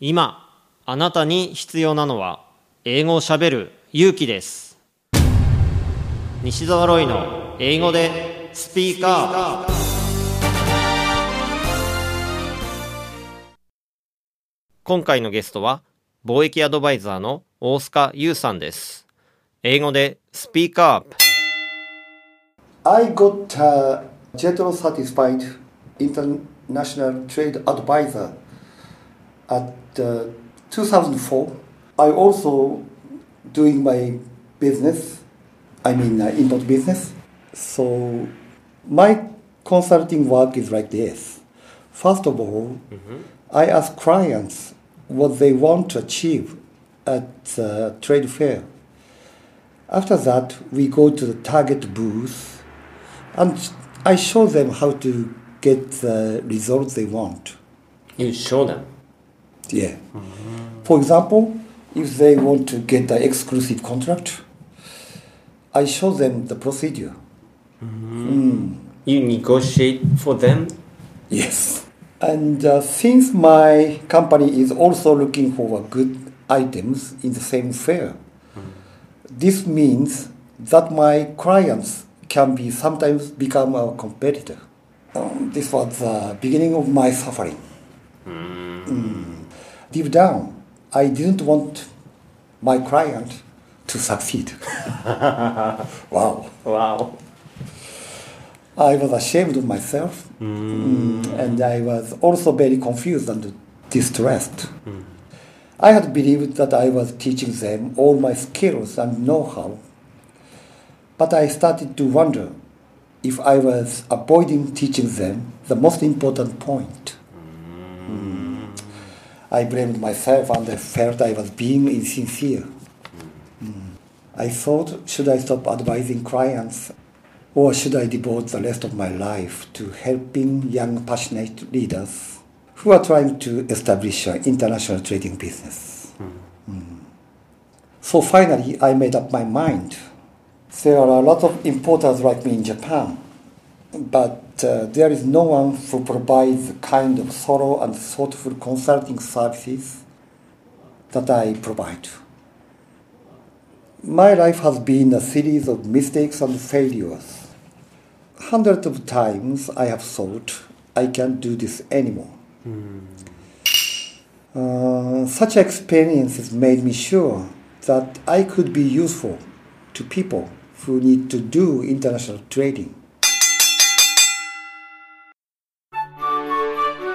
今あなたに必要なのは英語をしゃべる勇気です。西澤ロイの英語でスピーカー。今回のゲストは貿易アドバイザーの大須賀優さんです。英語でスピーカー I got a JETRO certified international trade advisor at uh, 2004. I also doing my business, I mean uh, import business. So my consulting work is like this. First of all, I ask clients what they want to achieve at the trade fair. After that, we go to the target booth and I show them how to get the results they want. You show them Yeah. For example, if they want to get the exclusive contract, I show them the procedure. You negotiate for them Yes. And uh, since my company is also looking for good items in the same fair, this means that my clients can be sometimes become a competitor. Um, this was the beginning of my suffering. Mm. Deep down, I didn't want my client to succeed. wow. Wow I was ashamed of myself, Mm, and I was also very confused and distressed. I had believed that I was teaching them all my skills and know-how, but I started to wonder if I was avoiding teaching them the most important point. Mm. I blamed myself and I felt I was being insincere. Mm. I thought, should I stop advising clients or should I devote the rest of my life to helping young, passionate leaders who are trying to establish an international trading business? Mm. So finally, I made up my mind. There are a lot of importers like me in Japan, but uh, there is no one who provides the kind of thorough and thoughtful consulting services that I provide. My life has been a series of mistakes and failures. Hundreds of times I have thought I can't do this anymore. Uh, such experiences made me sure that I could be useful to people who need to do international trading.